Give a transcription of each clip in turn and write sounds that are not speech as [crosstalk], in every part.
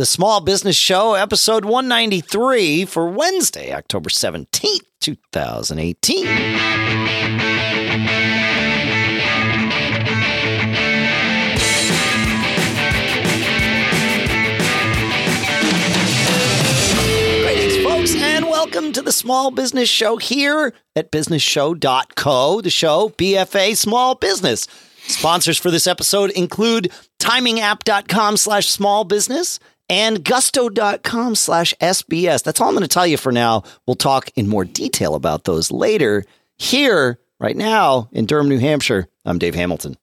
the Small Business Show, episode 193 for Wednesday, October 17th, 2018. Greetings, folks, and welcome to the Small Business Show here at businessshow.co, the show BFA Small Business. Sponsors for this episode include timingapp.com slash small business and gusto.com slash SBS. That's all I'm going to tell you for now. We'll talk in more detail about those later. Here, right now, in Durham, New Hampshire, I'm Dave Hamilton.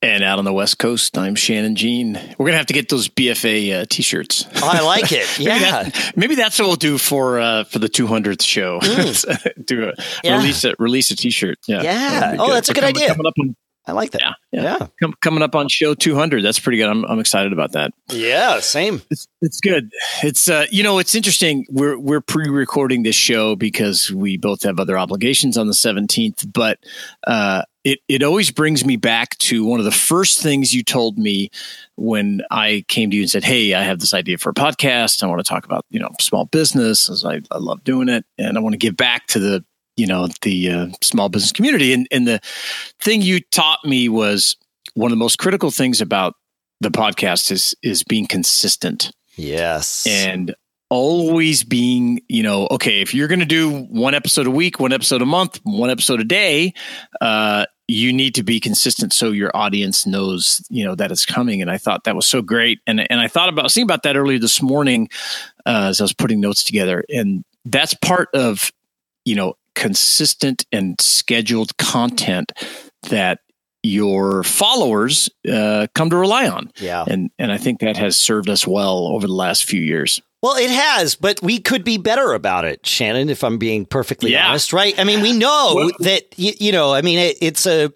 And out on the West Coast, I'm Shannon Jean. We're gonna have to get those BFA uh, t-shirts. Oh, I like it. [laughs] maybe, Yeah. that, maybe that's what we'll do for uh, for the 200th show. [laughs] do a Yeah. release a release a t-shirt. Yeah. Yeah. Oh, that's a good Coming- idea. Coming up on, I like that. yeah, Yeah. yeah. Com- coming up on show 200. That's pretty good. I'm I'm excited about that. Yeah. Same. It's it's good. It's uh you know it's interesting. We're we're pre-recording this show because we both have other obligations on the 17th, but uh it it always brings me back to one of the first things you told me when I came to you and said, "Hey, I have this idea for a podcast. I want to talk about, you know, small business. as I, I love doing it and I want to give back to the you know the uh, small business community. And and the thing you taught me was one of the most critical things about the podcast is is being consistent. Yes. and always being you know okay if you're going to do one episode a week one episode a month one episode a day uh you need to be consistent so your audience knows you know that it's coming. And i thought that was so great. And and i thought about I was thinking about that earlier this morning uh, as i was putting notes together. And that's part of you know consistent and scheduled content that your followers uh, come to rely on yeah. and and I think that has served us well over the last few years. Well, it has, but we could be better about it, Shannon, if I'm being perfectly Yeah. honest, right? I mean, we know Well- that, you, you know, I mean, it, it's a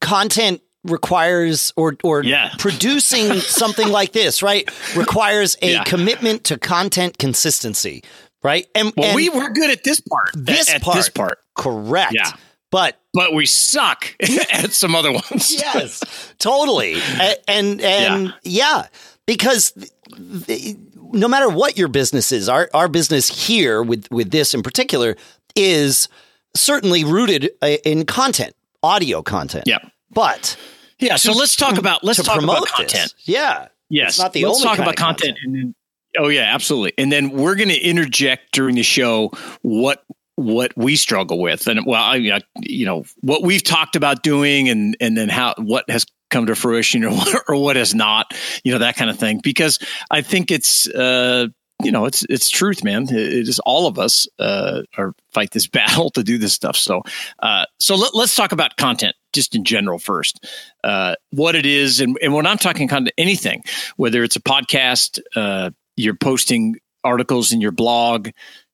content requires or or Yeah. [laughs] producing something like this, right? Requires a Yeah. commitment to content consistency, right? And, Well, and we were good at this part. This at, at part. this part, correct. Yeah. But but we suck [laughs] at some other ones. [laughs] yes, totally. A- And and yeah, because th- th- no matter what your business is, our our business here with with this in particular is certainly rooted uh, in content, audio content. Yeah. But Yeah. So let's talk about let's talk about content. this, yeah, Yes. It's not the let's only talk about of content. And then, oh yeah, absolutely. And then we're going to interject during the show what what we struggle with, and well, I, you know what we've talked about doing, and and then how what has come to fruition or what, or what has not, you know that kind of thing. Because I think it's. uh you know, it's it's truth, man. It, is all of us uh, are fight this [laughs] battle to do this stuff. So, uh, so let, let's talk about content just in general first. Uh, what it is, and, and when I'm talking content, anything, whether it's a podcast, uh, you're posting articles in your blog,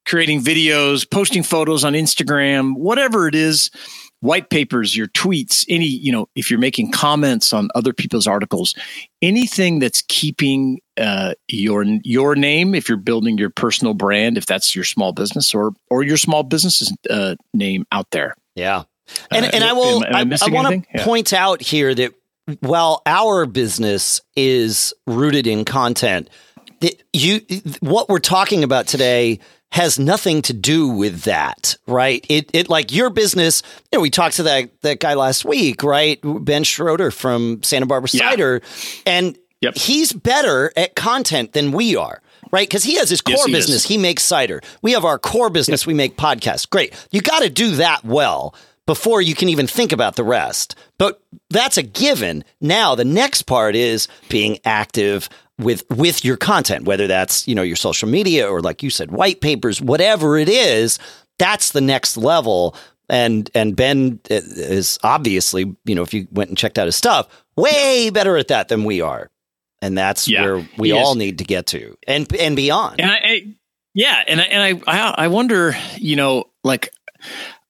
creating videos, posting photos on Instagram, whatever it is, white papers, your tweets, any, you know, if you're making comments on other people's articles, anything that's keeping uh, your your name, if you're building your personal brand, if that's your small business or or your small business's uh, name out there. yeah. And Uh, and I will am- am I I, missing want to? Yeah. point out here that while our business is rooted in content, that you what we're talking about today has nothing to do with that, right? It it like your business. You know, we talked to that that guy last week, right? Ben Schroeder from Santa Barbara Yeah. Cider, and Yep. he's better at content than we are. Right, because he has his core Yes, he is. business. He makes cider. We have our core business. We make podcasts. Great. You got to do that well before you can even think about the rest. But that's a given. Now the next part is being active with with your content, whether that's you know your social media or like you said, white papers, whatever it is. That's the next level. And and Ben eh, is obviously you know if you went and checked out his stuff, way better at that than we are. And that's Yeah, where we all is. need to get to, and and beyond. And I, I yeah, and I, and I, I I wonder, you know, like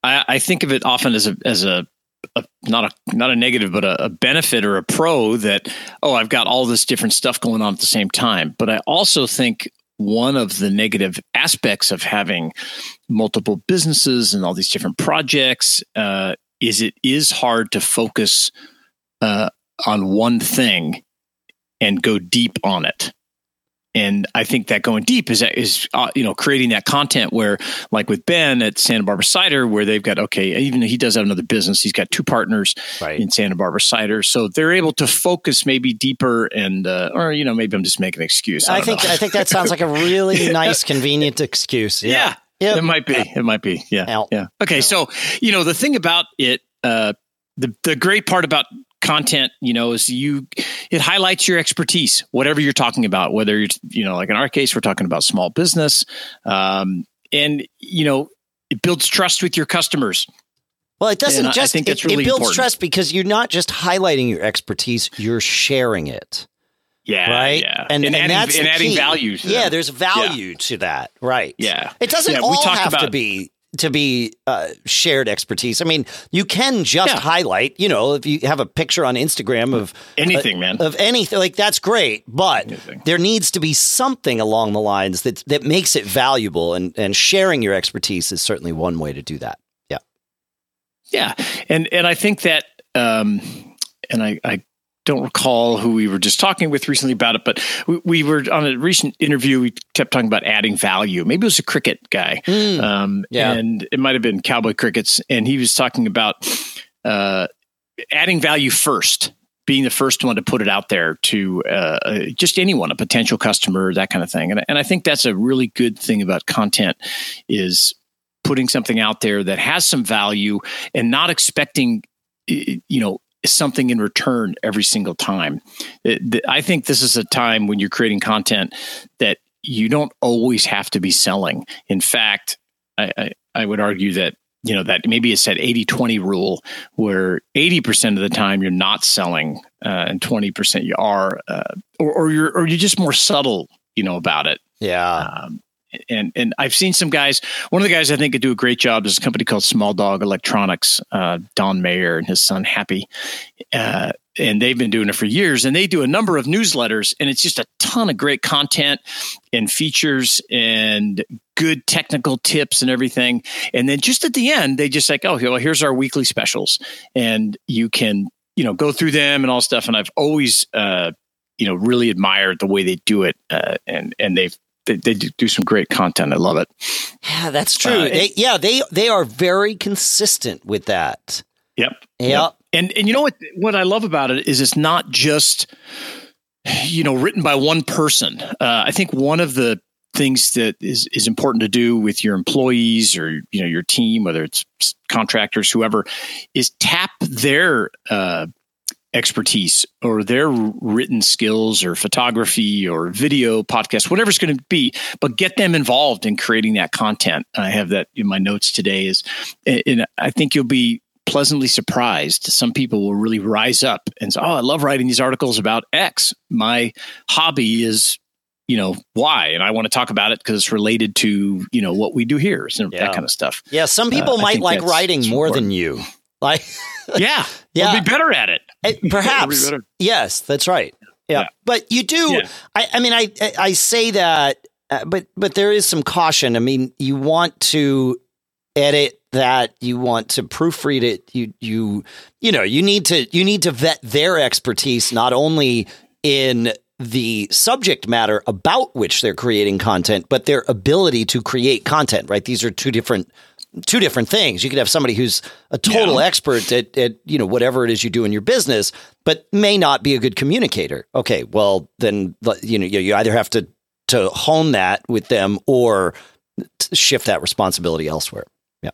I, I think of it often as a as a, a not a not a negative, but a, a benefit or a pro that oh, I've got all this different stuff going on at the same time. But I also think one of the negative aspects of having multiple businesses and all these different projects uh, is it is hard to focus uh, on one thing and go deep on it and I think that going deep is is uh, you know creating that content where like with Ben at Santa Barbara Cider where they've got okay even he does have another business he's got two partners right. in Santa Barbara Cider so they're able to focus maybe deeper and uh, or you know maybe I'm just making an excuse I, I think. I think that sounds like a really [laughs] nice convenient excuse yeah. yeah. Yep. It might be. It might be. Yeah. Yeah. Okay. So, you know, the thing about it, uh, the, the great part about content, you know, is you, it highlights your expertise, whatever you're talking about, whether you're, you know, like in our case, we're talking about small business. Um, and, you know, it builds trust with your customers. Well, it doesn't and just, it, really it, builds important. trust because you're not just highlighting your expertise, you're sharing it. Yeah. Right. Yeah. And, and, and adding, that's and adding value. yeah. There's value yeah. to that. Right. Yeah. It doesn't yeah, all have about, to be to be uh, shared expertise. I mean, you can just yeah. highlight, you know, if you have a picture on Instagram of anything, uh, man, of anything, like that's great, but anything. there needs to be something along the lines that that makes it valuable, and and sharing your expertise is certainly one way to do that. Yeah, yeah, and and I think that. Um, and I, I don't recall who we were just talking with recently about it, but we, we, were on a recent interview. We kept talking about adding value. Maybe it was a cricket guy, mm, um, yeah. and it might have been Cowboy Crickets, and he was talking about uh, adding value first, being the first one to put it out there to uh, uh, just anyone, a potential customer, that kind of thing. And, and I think that's a really good thing about content is putting something out there that has some value and not expecting you know something in return every single time. I think this is a time when you're creating content that you don't always have to be selling. In fact, I, I, I would argue that you know that maybe it's that 80-20 rule where 80% of the time you're not selling uh, and 20% you are uh, or, or, you're or you're just more subtle you know about it yeah um, and and I've seen some guys. One of the guys I think could do a great job is a company called Small Dog Electronics. Uh, Don Mayer and his son Happy, uh, and they've been doing it for years. And they do a number of newsletters, and it's just a ton of great content and features and good technical tips and everything. And then just at the end, they just like, oh, well, here's our weekly specials, and you can you know go through them and all stuff. And I've always uh, you know really admired the way they do it, uh, and and they've they, they do some great content. I love it. Yeah, that's true. Uh, they, yeah, they they are very consistent with that. Yep. Yep. yep. And and you know what what I love about it is it's not just you know written by one person. Uh, I think one of the things that is is important to do with your employees or you know your team, whether it's contractors, whoever, is tap their uh, expertise or their written skills or photography or video podcast whatever it's going to be but get them involved in creating that content. I have that in my notes today is and i think you'll be pleasantly surprised. Some people will really rise up and say oh i love writing these articles about x. My hobby is you know why and i want to talk about it because it's related to you know what we do here and yeah. that kind of stuff. Yeah some people uh, might like writing more important. than you. Like yeah [laughs] yeah we'll be better at it, [laughs] perhaps. Yes, that's right. Yeah. yeah. But you do. Yeah. I, I mean, I, I say that, uh, but, but there is some caution. I mean, you want to edit that you want to proofread it you you you know you need to you need to vet their expertise not only in the subject matter about which they're creating content but their ability to create content right these are two different two different things. You could have somebody who's a total yeah. expert at, at, you know, whatever it is you do in your business, but may not be a good communicator. Okay. Well, then, you know, you either have to, to hone that with them or shift that responsibility elsewhere. Yeah.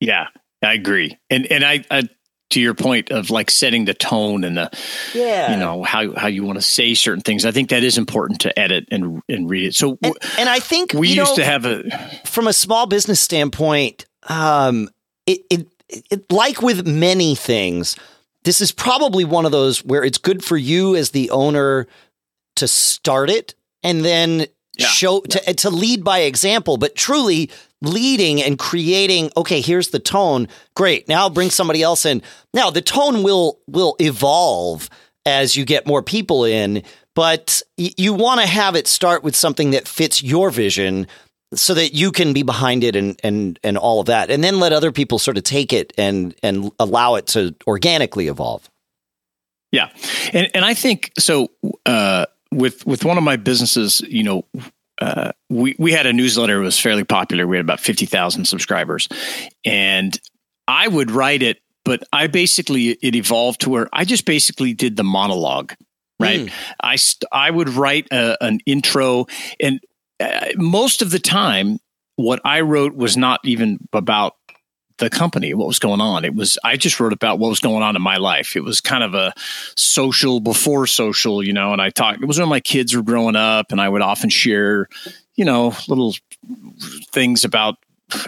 Yeah. I agree. And, and I, I to your point of like setting the tone and the yeah you know how how you want to say certain things i think that is important to edit and and read it so and, and i think we used know, to have a from a small business standpoint um it, it it like with many things this is probably one of those where it's good for you as the owner to start it and then yeah. show yeah. to to lead by example but truly leading and creating okay here's the tone. Great. Now bring somebody else in. Now the tone will will evolve as you get more people in but you want to have it start with something that fits your vision so that you can be behind it and and and all of that and then let other people sort of take it and and allow it to organically evolve. Yeah. And and i think so uh with with one of my businesses, you know, uh, we we had a newsletter that was fairly popular. We had about fifty thousand subscribers, and I would write it, but I basically it evolved to where I just basically did the monologue. Right, mm. I st- I would write a, an intro, and uh, most of the time, what I wrote was not even about the company, what was going on. It was I just wrote about what was going on in my life. It was kind of a social before social, you know, and I talked it was when my kids were growing up and I would often share, you know, little things about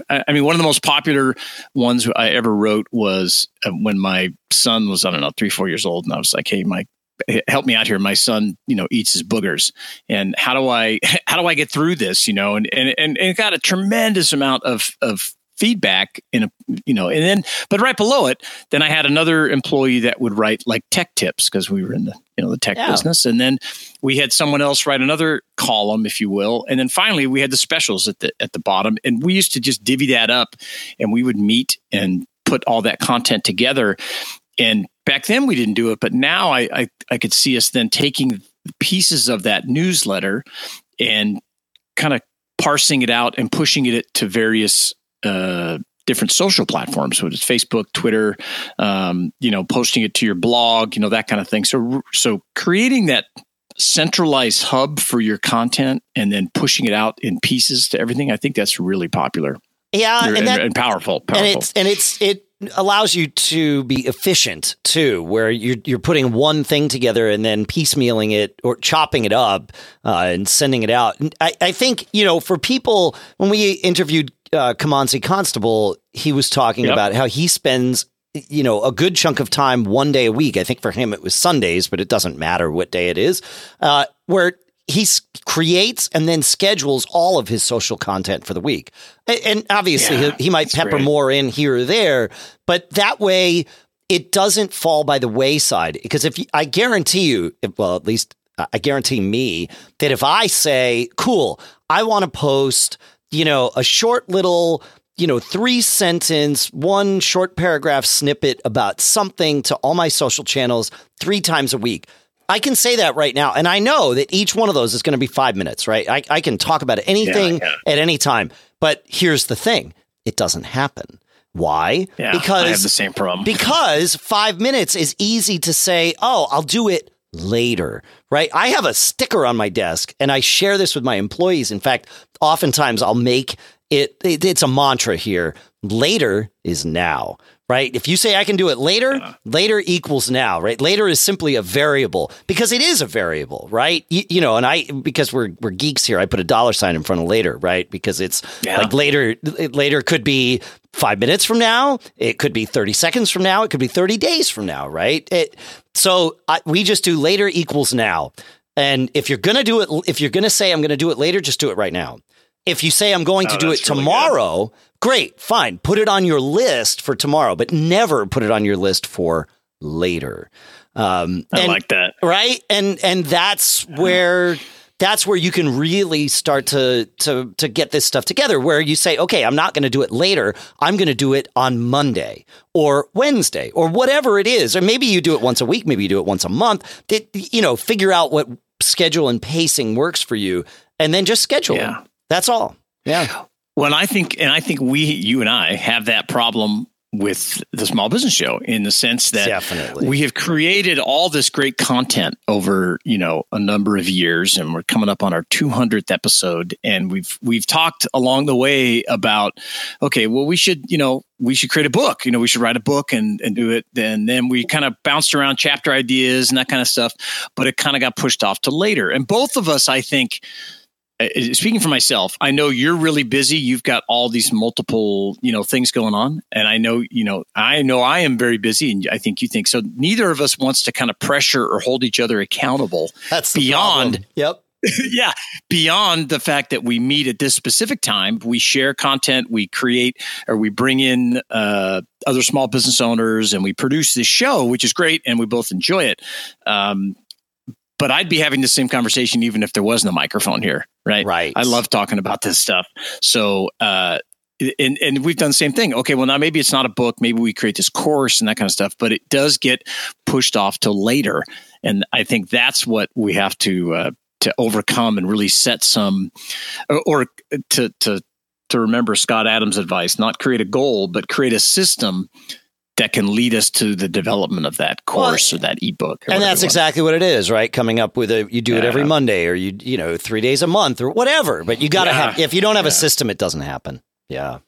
I mean, one of the most popular ones I ever wrote was uh, when my son was, I don't know, three, four years old. And I was like, Hey, Mike, help me out here. My son, you know, eats his boogers and how do I, [laughs] how do I get through this? You know, and, and, and it got a tremendous amount of, of feedback in a you know and then but right below it then i had another employee that would write like tech tips because we were in the you know the tech yeah. business. And then we had someone else write another column if you will. And then finally we had the specials at the at the bottom. And we used to just divvy that up and we would meet and put all that content together. And back then we didn't do it but now i i, I could see us then taking pieces of that newsletter and kind of parsing it out and pushing it to various uh, different social platforms, whether it's Facebook, Twitter, um, you know, posting it to your blog, you know, that kind of thing. So, so creating that centralized hub for your content and then pushing it out in pieces to everything, I think that's really popular. Yeah, and, and, that, and powerful, powerful, and it's and it's it allows you to be efficient too, where you're you're putting one thing together and then piecemealing it or chopping it up uh, and sending it out. And I, I think you know for people when we interviewed uh, Kimanzi Constable, he was talking yep. about how he spends you know a good chunk of time one day a week. I think for him it was Sundays, but it doesn't matter what day it is. Uh, where he creates and then schedules all of his social content for the week. And obviously, yeah, he, he, might pepper great. more in here or there, but that way it doesn't fall by the wayside. Because if you, I guarantee you, well, at least I guarantee me that if I say, cool, I want to post you know, a short little, you know, three sentence, one short paragraph snippet about something to all my social channels three times a week. I can say that right now. And I know that each one of those is going to be five minutes, right? I, I can talk about anything yeah, yeah. at any time. But here's the thing it doesn't happen. Why? Yeah, because I have the same problem. [laughs] because five minutes is easy to say, oh, I'll do it later, right? I have a sticker on my desk and I share this with my employees. In fact, oftentimes I'll make it, it it's a mantra here. Later is now, right? If you say I can do it later, later equals now, right? Later is simply a variable because it is a variable, right? You, you, know, and I because we're we're geeks here, I put a dollar sign in front of later, right? Because it's yeah. like later later could be 5 minutes from now, it could be 30 seconds from now, it could be 30 days from now, right? It, so I, we just do later equals now. And if you're going to do it if you're going to say I'm going to do it later, just do it right now. If you say I'm going oh, to do it tomorrow, really great, fine. Put it on your list for tomorrow, but never put it on your list for later. Um, I and, like that. Right. And, and that's where, that's where you can really start to, to, to get this stuff together where you say, okay, I'm not going to do it later. I'm going to do it on Monday or Wednesday or whatever it is. Or maybe you do it once a week. Maybe you do it once a month. That, you know, figure out what schedule and pacing works for you and then just schedule yeah. them. That's all. Yeah. Well, I think, and I think we, you and I, have that problem with the small business show in the sense that Definitely. we have created all this great content over you know a number of years and we're coming up on our 200th episode and we've we've talked along the way about okay well we should you know we should create a book. You know we should write a book and, and do it. And then we kind of bounced around chapter ideas and that kind of stuff but it kind of got pushed off to later. And both of us i think speaking for myself, I know you're really busy. You've got all these multiple, you know, things going on, and I know, you know, I know I am very busy, and I think you think so. Neither of us wants to kind of pressure or hold each other accountable. That's beyond. Yep. [laughs] yeah, beyond the fact that we meet at this specific time, we share content, we create, or we bring in uh, other small business owners, and we produce this show, which is great, and we both enjoy it. Um, but I'd be having the same conversation even if there wasn't a microphone here, right? Right. I love talking about this stuff. So, uh, and, and we've done the same thing. Okay, well now maybe it's not a book. Maybe we create this course and that kind of stuff, but it does get pushed off till later. And I think that's what we have to uh, to overcome and really set some, or, or to to to remember Scott Adams' advice: not create a goal, but create a system that can lead us to the development of that course well, or that ebook. Or and that's exactly what it is, right? Coming up with a, you do yeah. it every Monday or you, you know, three days a month or whatever, but you got to yeah. have, if you don't have yeah. a system, it doesn't happen. Yeah.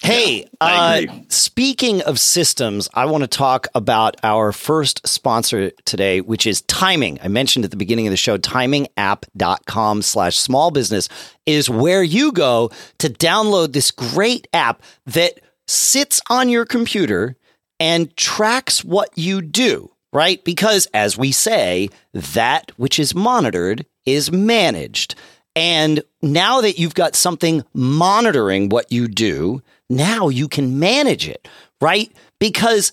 Hey, uh, speaking of systems, I want to talk about our first sponsor today, which is Timing. I mentioned at the beginning of the show, timingapp.com slash small business is where you go to download this great app that sits on your computer and tracks what you do, right? Because as we say, that which is monitored is managed. And now that you've got something monitoring what you do, now you can manage it, right? Because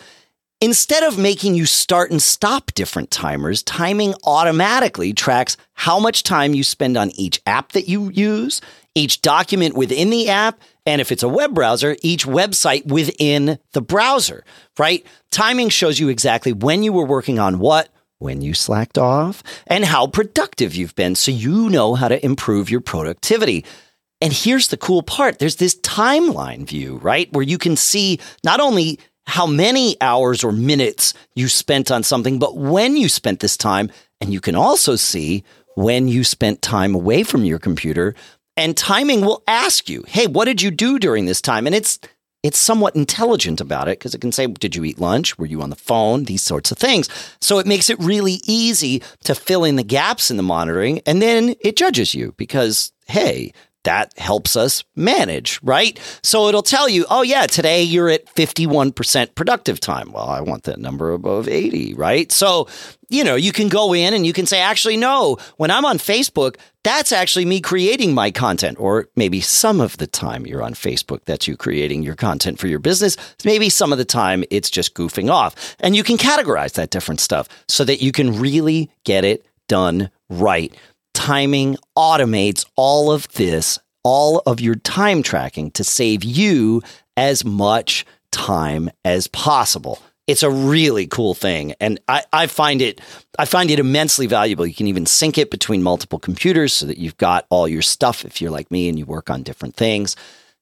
instead of making you start and stop different timers, timing automatically tracks how much time you spend on each app that you use, each document within the app, and if it's a web browser, each website within the browser, right? Timing shows you exactly when you were working on what, when you slacked off, and how productive you've been so you know how to improve your productivity. And here's the cool part there's this timeline view, right? Where you can see not only how many hours or minutes you spent on something, but when you spent this time. And you can also see when you spent time away from your computer. And timing will ask you, hey, what did you do during this time? And it's it's somewhat intelligent about it because it can say, Did you eat lunch? Were you on the phone? These sorts of things. So it makes it really easy to fill in the gaps in the monitoring. And then it judges you because, hey, that helps us manage, right? So it'll tell you, oh, yeah, today you're at 51% productive time. Well, I want that number above 80, right? So, you know, you can go in and you can say, actually, no, when I'm on Facebook, that's actually me creating my content. Or maybe some of the time you're on Facebook, that's you creating your content for your business. Maybe some of the time it's just goofing off. And you can categorize that different stuff so that you can really get it done right timing automates all of this, all of your time tracking to save you as much time as possible. It's a really cool thing. And I, I find it I find it immensely valuable. You can even sync it between multiple computers so that you've got all your stuff if you're like me and you work on different things.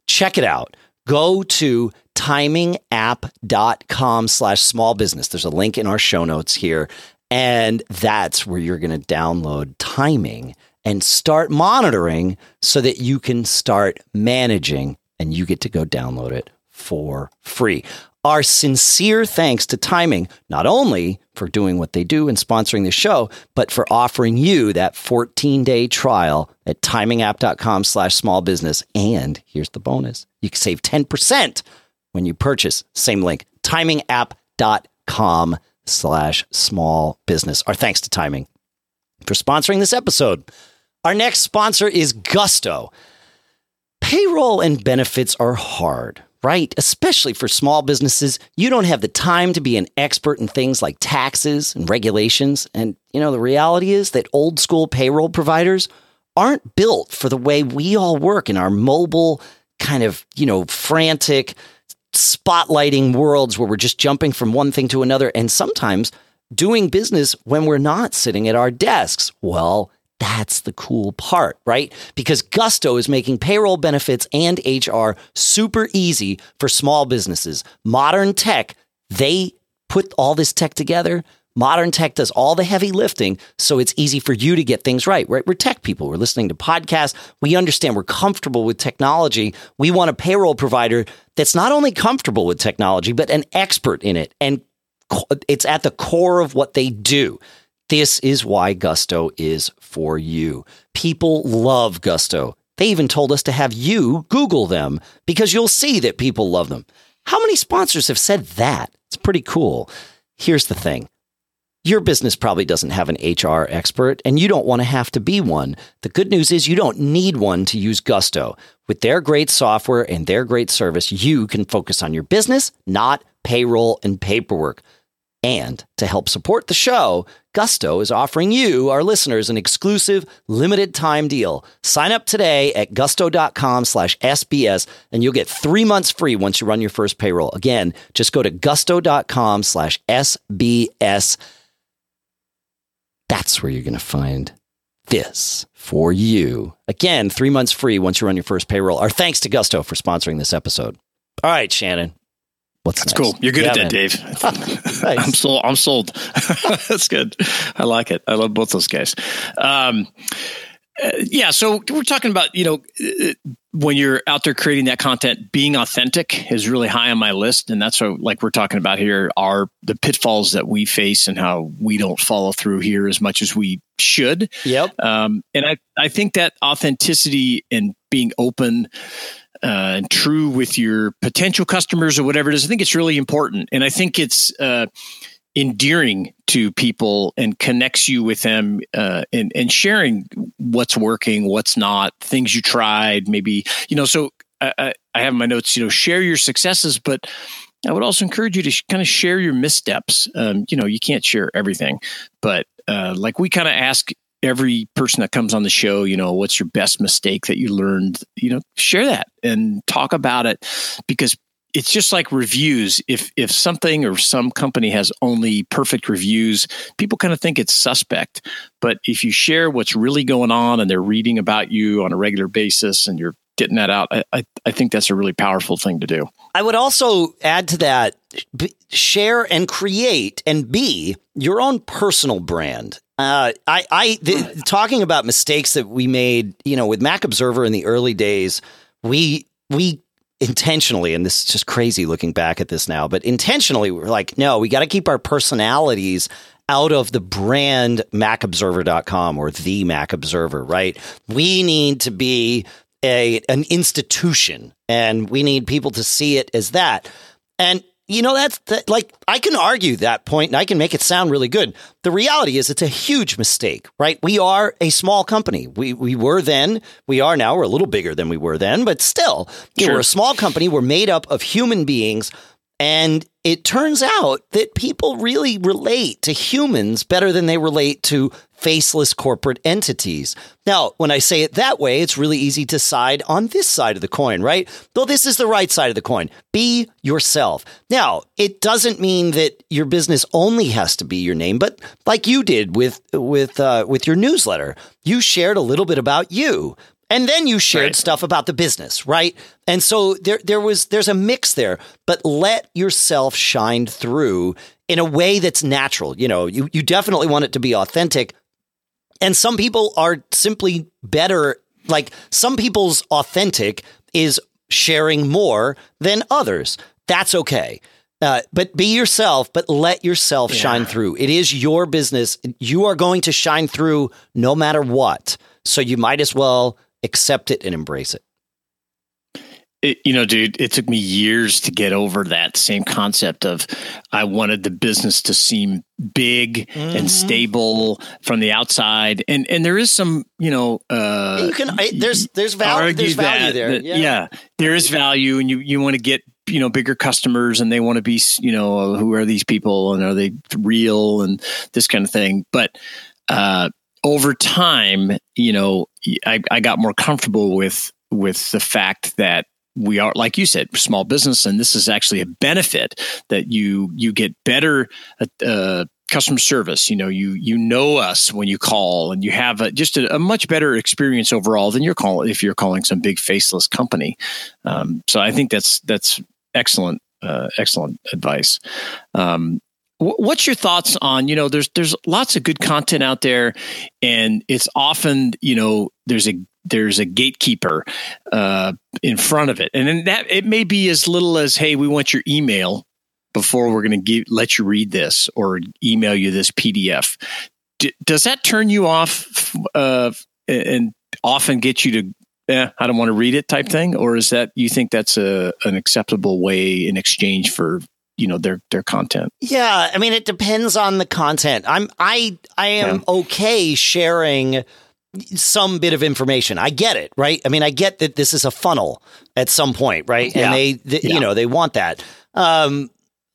Check it out. Go to timingapp.com slash small business. There's a link in our show notes here and that's where you're going to download timing and start monitoring so that you can start managing and you get to go download it for free. Our sincere thanks to Timing, not only for doing what they do and sponsoring the show, but for offering you that 14 day trial at timingapp.com slash small business. And here's the bonus you can save 10% when you purchase. Same link, timingapp.com slash small business. Our thanks to Timing for sponsoring this episode. Our next sponsor is Gusto. Payroll and benefits are hard, right? Especially for small businesses. You don't have the time to be an expert in things like taxes and regulations. And, you know, the reality is that old school payroll providers aren't built for the way we all work in our mobile, kind of, you know, frantic, spotlighting worlds where we're just jumping from one thing to another and sometimes doing business when we're not sitting at our desks. Well, that's the cool part, right? Because Gusto is making payroll benefits and HR super easy for small businesses. Modern tech, they put all this tech together Modern tech does all the heavy lifting, so it's easy for you to get things right, right? We're tech people. We're listening to podcasts. We understand we're comfortable with technology. We want a payroll provider that's not only comfortable with technology, but an expert in it. And it's at the core of what they do. This is why Gusto is for you. People love Gusto. They even told us to have you Google them because you'll see that people love them. How many sponsors have said that? It's pretty cool. Here's the thing your business probably doesn't have an HR expert, and you don't want to have to be one. The good news is you don't need one to use Gusto. With their great software and their great service, you can focus on your business, not payroll and paperwork. And to help support the show, Gusto is offering you, our listeners, an exclusive limited time deal. Sign up today at gusto.com slash SBS and you'll get three months free once you run your first payroll. Again, just go to gusto.com slash SBS. That's where you're going to find this for you. Again, three months free once you run your first payroll. Our thanks to Gusto for sponsoring this episode. All right, Shannon. What's next? That's next? cool. You're good Yeah, at that. Dave. [laughs] Nice. I'm sold. I'm sold. [laughs] That's good. I like it. I love both those guys. Um, uh, yeah. So we're talking about you know when you're out there creating that content, being authentic is really high on my list, and that's what like we're talking about here are the pitfalls that we face and how we don't follow through here as much as we should. Yep. Um, and I, I think that authenticity and being open uh, and true with your potential customers or whatever it is, I think it's really important. And I think it's uh, endearing to people and connects you with them uh, and, and sharing what's working, what's not, things you tried, maybe, you know, so I, I, have my notes, you know, share your successes, but I would also encourage you to sh- kind of share your missteps. Um, you know, you can't share everything, but uh, like we kind of ask every person that comes on the show, you know, what's your best mistake that you learned? You know, share that and talk about it because it's just like reviews. If if something or some company has only perfect reviews, people kind of think it's suspect. But if you share what's really going on and they're reading about you on a regular basis and you're getting that out, I, I, think that's a really powerful thing to do. I would also add to that share and create and be your own personal brand. Uh, I, I the, talking about mistakes that we made, you know, with Mac Observer in the early days, we we intentionally, and this is just crazy looking back at this now, but intentionally we're like, no, we got to keep our personalities out of the brand macobserver.com or the Mac Observer, right? We need to be a an institution and we need people to see it as that. And you know that's that, like I can argue that point and I can make it sound really good. The reality is it's a huge mistake, right? We are a small company. We we were then, we are now. We're a little bigger than we were then, but still, you know, we're a small company. We're made up of human beings and it turns out that people really relate to humans better than they relate to faceless corporate entities. Now, when I say it that way, it's really easy to side on this side of the coin, right? Though this is the right side of the coin. Be yourself. Now, it doesn't mean that your business only has to be your name, but like you did with with uh, with your newsletter, you shared a little bit about you. And then you shared Right. stuff about the business, right? And so there there was there's a mix there, but let yourself shine through in a way that's natural. You know, you, you definitely want it to be authentic. And some people are simply better like some people's authentic is sharing more than others. That's okay. Uh, but be yourself, but let yourself shine through. It is your business. You are going to shine through no matter what. So you might as well accept it and embrace it. It, you know, dude, it took me years to get over that same concept of I wanted the business to seem big Mhm. and stable from the outside, and and there is some, you know, uh, you can I, there's there's value there's value that- there. that- yeah. there is value, and you you want to get you know bigger customers, and they want to be you know who are these people, and are they real, and this kind of thing. But uh, over time, you know, I, I got more comfortable with with the fact that we are like you said small business and this is actually a benefit that you you get better uh, customer service. You know you you know us when you call and you have a, just a, a much better experience overall than you're calling if you're calling some big faceless company. Um, so i think that's that's excellent uh, excellent advice. Um, What's your thoughts on you know there's there's lots of good content out there, and it's often you know there's a there's a gatekeeper uh, in front of it, and then that it may be as little as hey we want your email before we're going to let you read this or email you this PDF. D- does that turn you off uh, and often get you to eh, I don't want to read it type thing, or is that you think that's a an acceptable way in exchange for you know their their content? Yeah, I mean it depends on the content. I'm I I am okay sharing some bit of information. I get it, right? I mean I get that this is a funnel at some point, right? Yeah. And they, th- Yeah. you know, they want that. Um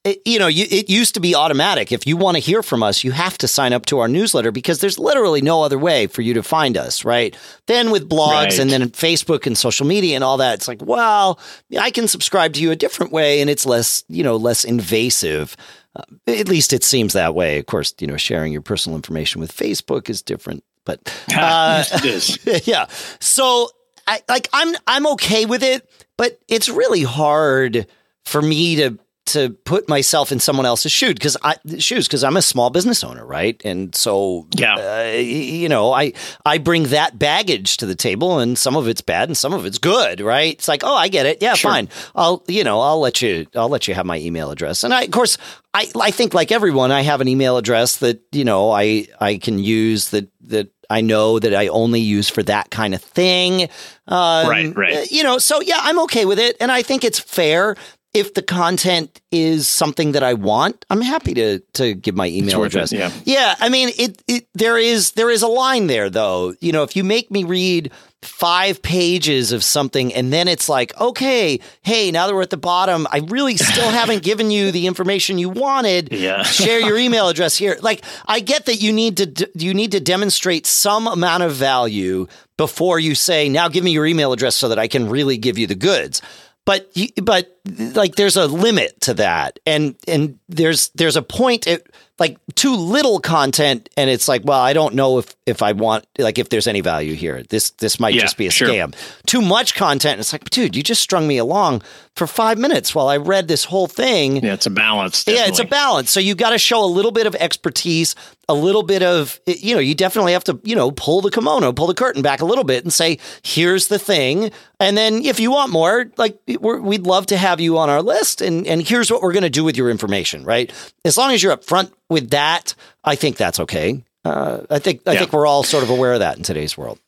it, you know, you, it used to be automatic. If you want to hear from us, you have to sign up to our newsletter because there's literally no other way for you to find us, right? Then with blogs right. and then Facebook and social media and all that, it's like, well, I can subscribe to you a different way and it's less, you know, less invasive. Uh, at least it seems that way. Of course, you know, sharing your personal information with Facebook is different, but [laughs] uh, it is. [laughs] yeah. So, I, like, I'm I'm okay with it, but it's really hard for me to to put myself in someone else's shoes because I shoes because I'm a small business owner, right? And so, yeah, uh, you know, I I bring that baggage to the table, and some of it's bad and some of it's good, right? It's like, oh, I get it, yeah, sure. fine. I'll you know, I'll let you, I'll let you have my email address, and I, of course, I I think like everyone, I have an email address that you know I I can use that that I know that I only use for that kind of thing. Um, right, right. You know, so yeah, I'm okay with it, and I think it's fair if the content is something that I want, I'm happy to to give my email address. It, yeah. Yeah. I mean, it, it there is there is a line there though. You know, if you make me read five pages of something and then it's like, okay, hey, now that we're at the bottom, I really still [laughs] haven't given you the information you wanted. Yeah. [laughs] Share your email address here. Like, I get that you need to you need to demonstrate some amount of value before you say, now give me your email address so that I can really give you the goods but but like there's a limit to that. And and there's there's a point at like too little content and it's like well i don't know if if i want like if there's any value here. This this might yeah, just be a sure. scam. Too much content and it's like dude you just strung me along for five minutes while i read this whole thing. Yeah it's a balance definitely. yeah it's a balance. So you got to show a little bit of expertise a little bit of you know you definitely have to you know pull the kimono pull the curtain back a little bit and say here's the thing. And then if you want more like we'd love to have you on our list and and here's what we're going to do with your information right as long as you're upfront with that, I think that's okay. Uh, I think I yeah. think we're all sort of aware of that in today's world.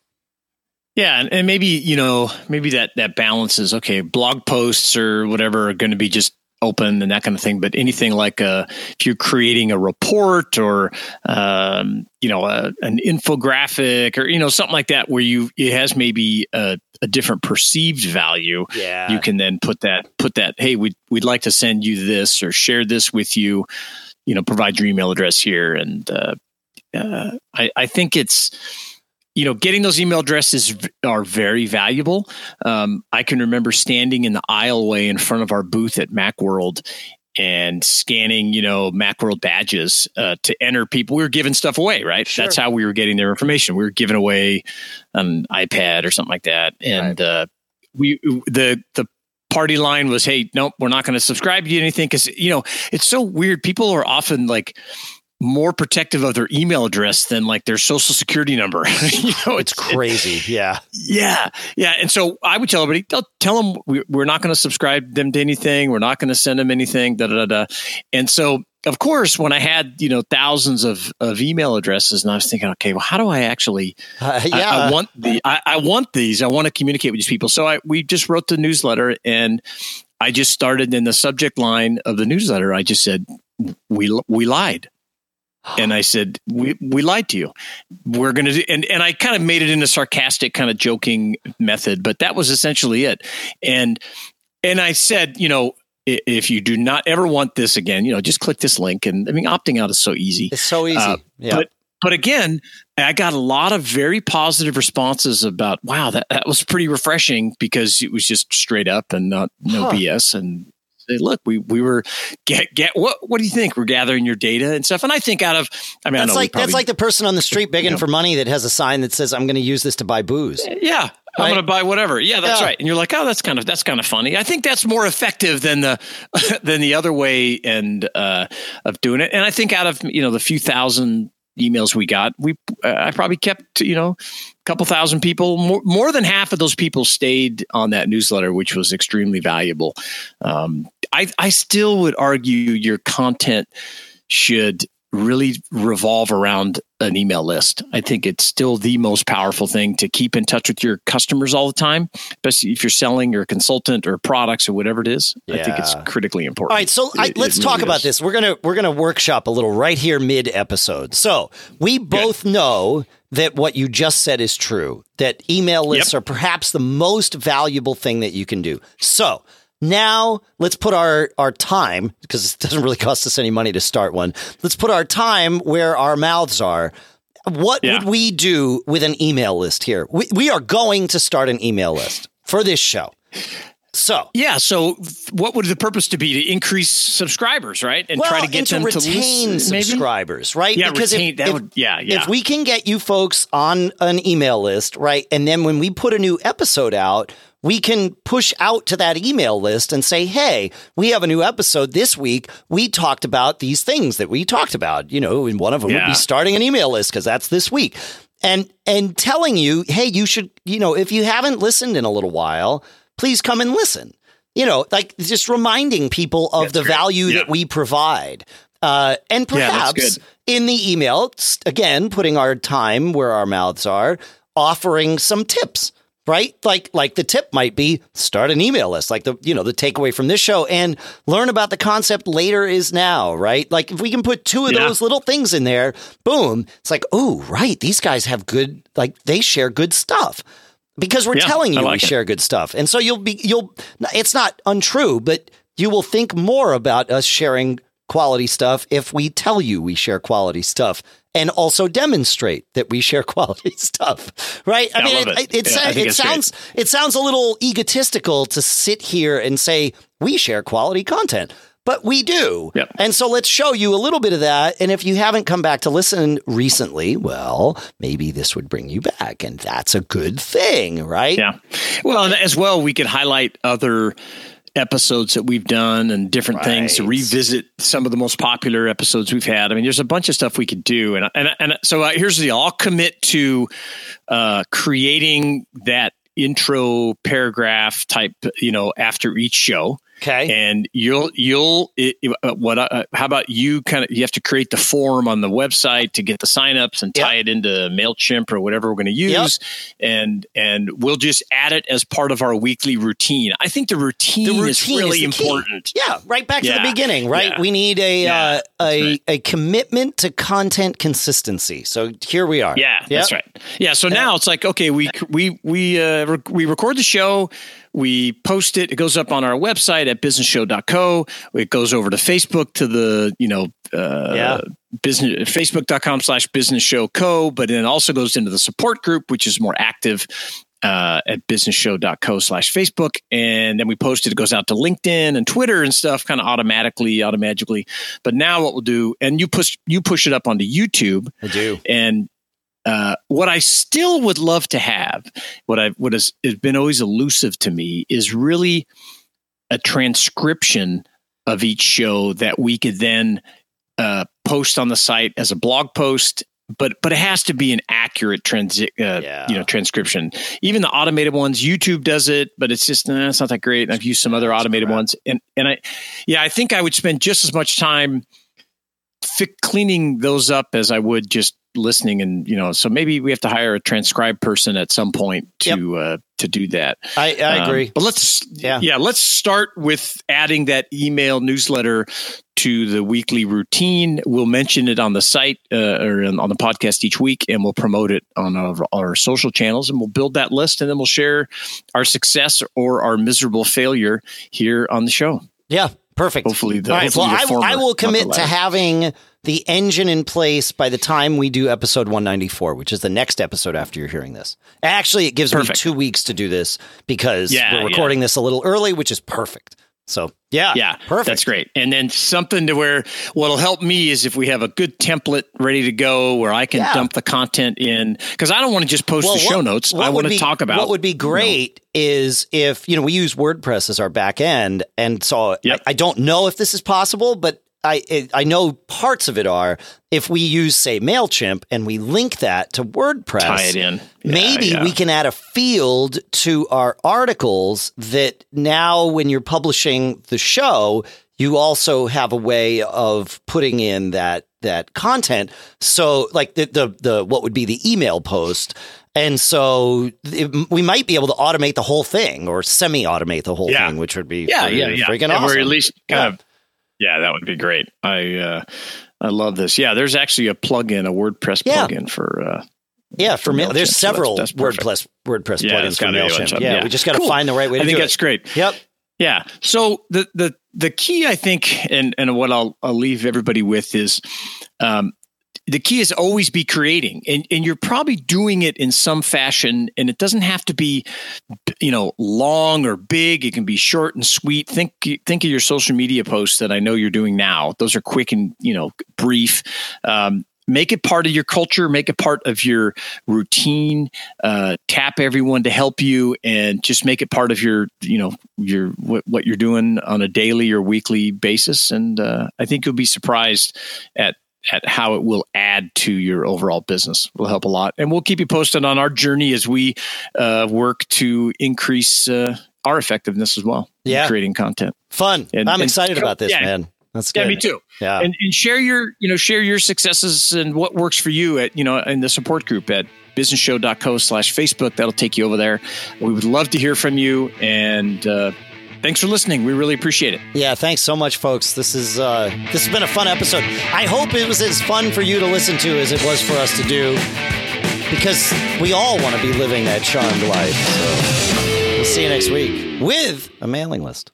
Yeah, and, and maybe you know maybe that that balance is okay. Blog posts or whatever are going to be just open and that kind of thing. But anything like uh, if you're creating a report or um, you know a, an infographic or you know something like that where you it has maybe a, a, different perceived value. Yeah, you can then put that put that. Hey, we'd we'd like to send you this or share this with you you know, provide your email address here. And uh, uh, I, I think it's, you know, getting those email addresses are very valuable. Um, I can remember standing in the aisleway in front of our booth at Macworld and scanning, you know, Macworld badges uh, to enter people. We were giving stuff away, right? Sure. That's how we were getting their information. We were giving away an iPad or something like that, and right. uh, we the the party line was, "Hey, nope, we're not going to subscribe to you anything." Because you know, it's so weird. People are often like more protective of their email address than like their social security number. [laughs] you know, it's, it's crazy. It, yeah, yeah, yeah. And so I would tell everybody, tell, tell them we're not going to subscribe them to anything. We're not going to send them anything. Da da da. And so of course, when I had you know thousands of, of email addresses, and I was thinking, okay, well, how do I actually? Uh, yeah, I, I want the I, I, want these. I want to communicate with these people. So I we just wrote the newsletter, and I just started in the subject line of the newsletter. I just said we we lied. And I said, we, we lied to you. We're going to do, and, and I kind of made it in a sarcastic kind of joking method, but that was essentially it. And, and I said, you know, if you do not ever want this again, you know, just click this link. And I mean, opting out is so easy. It's so easy. Uh, yeah. But but again, I got a lot of very positive responses about, wow, that, that was pretty refreshing because it was just straight up and not no huh. BS. And say, look, we we were get get what what do you think? We're gathering your data and stuff. And I think out of I mean, that's I like probably, that's like the person on the street begging you know, for money that has a sign that says, "I'm going to use this to buy booze." Yeah, I'm going to buy whatever. Yeah, that's yeah. right. And you're like, oh, that's kind of that's kind of funny. I think that's more effective than the [laughs] than the other way and uh, of doing it. And I think out of you know the few thousand emails we got, we uh, I probably kept you know couple thousand people. More, more than half of those people stayed on that newsletter, which was extremely valuable. Um, I I still would argue your content should really revolve around an email list. I think it's still the most powerful thing to keep in touch with your customers all the time, especially if you're selling or a consultant or products or whatever it is. Yeah. I think it's critically important. All right, so it, I, let's talk about this. We're gonna we're gonna workshop a little right here mid episode. So we both Good. know that what you just said is true. That email lists yep. are perhaps the most valuable thing that you can do. So now let's put our our time because it doesn't really cost us any money to start one. Let's put our time where our mouths are. What Yeah. would we do with an email list here? We, we are going to start an email list for this show. So Yeah. So, what would the purpose to be to increase subscribers, right, and well, try to get them to to retain listen, maybe? subscribers, right? Yeah, because retain- if, that if- would- yeah, yeah. If we can get you folks on an email list, right, and then when we put a new episode out, we can push out to that email list and say, "Hey, we have a new episode this week. We talked about these things that we talked about. You know, and one of them would Yeah. be starting an email list because that's this week." And and telling you, "Hey, you should, you know, if you haven't listened in a little while, please come and listen." You know, like just reminding people of That's the great. value Yeah. that we provide. Uh, and perhaps good. in the email, again, putting our time where our mouths are, offering some tips, right? Like, like the tip might be start an email list, like the, you know, the takeaway from this show and learn about the concept later is now, right? Like if we can put two of Yeah. those little things in there, boom, it's like, oh, right. These guys have good, like they share good stuff because we're Yeah, telling you we it. share good stuff. And so you'll be, you'll, it's not untrue, but you will think more about us sharing quality stuff if we tell you we share quality stuff and also demonstrate that we share [laughs] quality stuff. Right? I love it. it, Yeah, I it it's great. sounds, it sounds a little egotistical to sit here and say we share quality content. But we do. Yep. And so let's show you a little bit of that. And if you haven't come back to listen recently, well, maybe this would bring you back. And that's a good thing, right? Yeah. Well, and as well, we could highlight other episodes that we've done and different things to revisit some of the most popular episodes we've had. I mean, there's a bunch of stuff we could do, and and and so uh, here's the deal: I'll commit to uh, creating that intro paragraph type, you know, after each show. Okay. and you'll you'll it, uh, what uh, how about you kind of you have to create the form on the website to get the signups and tie it into mailchimp or whatever we're going to use and and we'll just add it as part of our weekly routine i think the routine, the routine is really key. important Yeah, right back to the beginning, right? Yeah. We need a Yeah, uh, a right. a commitment to content consistency. So here we are. Yeah, that's right. Yeah, so now it's like okay, we we we uh, we record the show, we post it, it goes up on our website at businessshow.co. It goes over to Facebook to the you know uh, Yeah. business facebook.com slash business show co, but then it also goes into the support group, which is more active. Uh, at businessshow.co slash Facebook. And then we post it. It goes out to LinkedIn and Twitter and stuff kind of automatically, automatically. But now what we'll do, and you push, you push it up onto YouTube I do. and uh, what I still would love to have, what I what has, has been always elusive to me, is really a transcription of each show that we could then uh, post on the site as a blog post. But but it has to be an accurate transi- uh, Yeah. you know transcription. Even the automated ones, YouTube does it, but it's just nah, it's not that great. And I've used some other automated ones, and and I yeah, I think I would spend just as much time fi- cleaning those up as I would just listening and you know so maybe we have to hire a transcribe person at some point to uh, to do that I, I Um, agree. but let's Yeah. yeah. let's start with adding that email newsletter to the weekly routine we'll mention it on the site uh, or on on the podcast each week and we'll promote it on our, our social channels and we'll build that list and then we'll share our success or our miserable failure here on the show yeah, perfect. hopefully the, right. Well, the I, former, I will commit to having the engine in place by the time we do episode 194, which is the next episode after you're hearing this. Actually, it gives Perfect. me two weeks to do this because Yeah, we're yeah. recording this a little early, which is perfect. So, yeah, Yeah, perfect. That's great. And then something to where what'll help me is if we have a good template ready to go where I can Yeah. dump the content in because I don't want to just post the show what- notes. what I want to talk about what would be great is if you know we use WordPress as our back end, and so Yep. I, I don't know if this is possible, but I it, I know parts of it are. If we use say Mailchimp and we link that to WordPress, tie it in. Yeah, Maybe yeah. we can add a field to our articles that now, when you're publishing the show, you also have a way of putting in that that content. So, like the the, the what would be the email post. And so it, we might be able to automate the whole thing or semi-automate the whole Yeah. thing, which would be Yeah, pretty yeah, yeah. freaking Yeah, awesome. Or at least kind Yeah. of. Yeah, that would be great. I uh, I love this. Yeah, there's actually a plugin, a WordPress Yeah. plugin for. Uh, yeah, for, for MailChimp, there's so that's- several that's. WordPress WordPress Yeah, plugins for gotta be a bunch Mailchimp. Yeah, Yeah. we just got to Cool. find the right way to I think that's it. great. Yep. Yeah. So the the the key, I think, and and what I'll I'll leave everybody with is, um, the key is always be creating, and and you're probably doing it in some fashion, and it doesn't have to be, you know, long or big. It can be short and sweet. Think think of your social media posts that I know you're doing now. Those are quick and you know brief. Um, make it part of your culture make it part of your routine uh, tap everyone to help you and just make it part of your you know your what, what you're doing on a daily or weekly basis and uh, i think you'll be surprised at at how it will add to your overall business will help a lot and we'll keep you posted on our journey as we uh, work to increase uh, our effectiveness as well yeah creating content fun and, i'm and, excited about this yeah, man that's good. Yeah, me too. Yeah. And, and share your, you know, share your successes and what works for you at, you know, in the support group at businessshow.co slash Facebook. That'll take you over there. We would love to hear from you. And, uh, thanks for listening. We really appreciate it. Yeah, thanks so much, folks. This is uh, this has been a fun episode. I hope it was as fun for you to listen to as it was for us to do, because we all want to be living that charmed life. So we'll see you next week with a mailing list.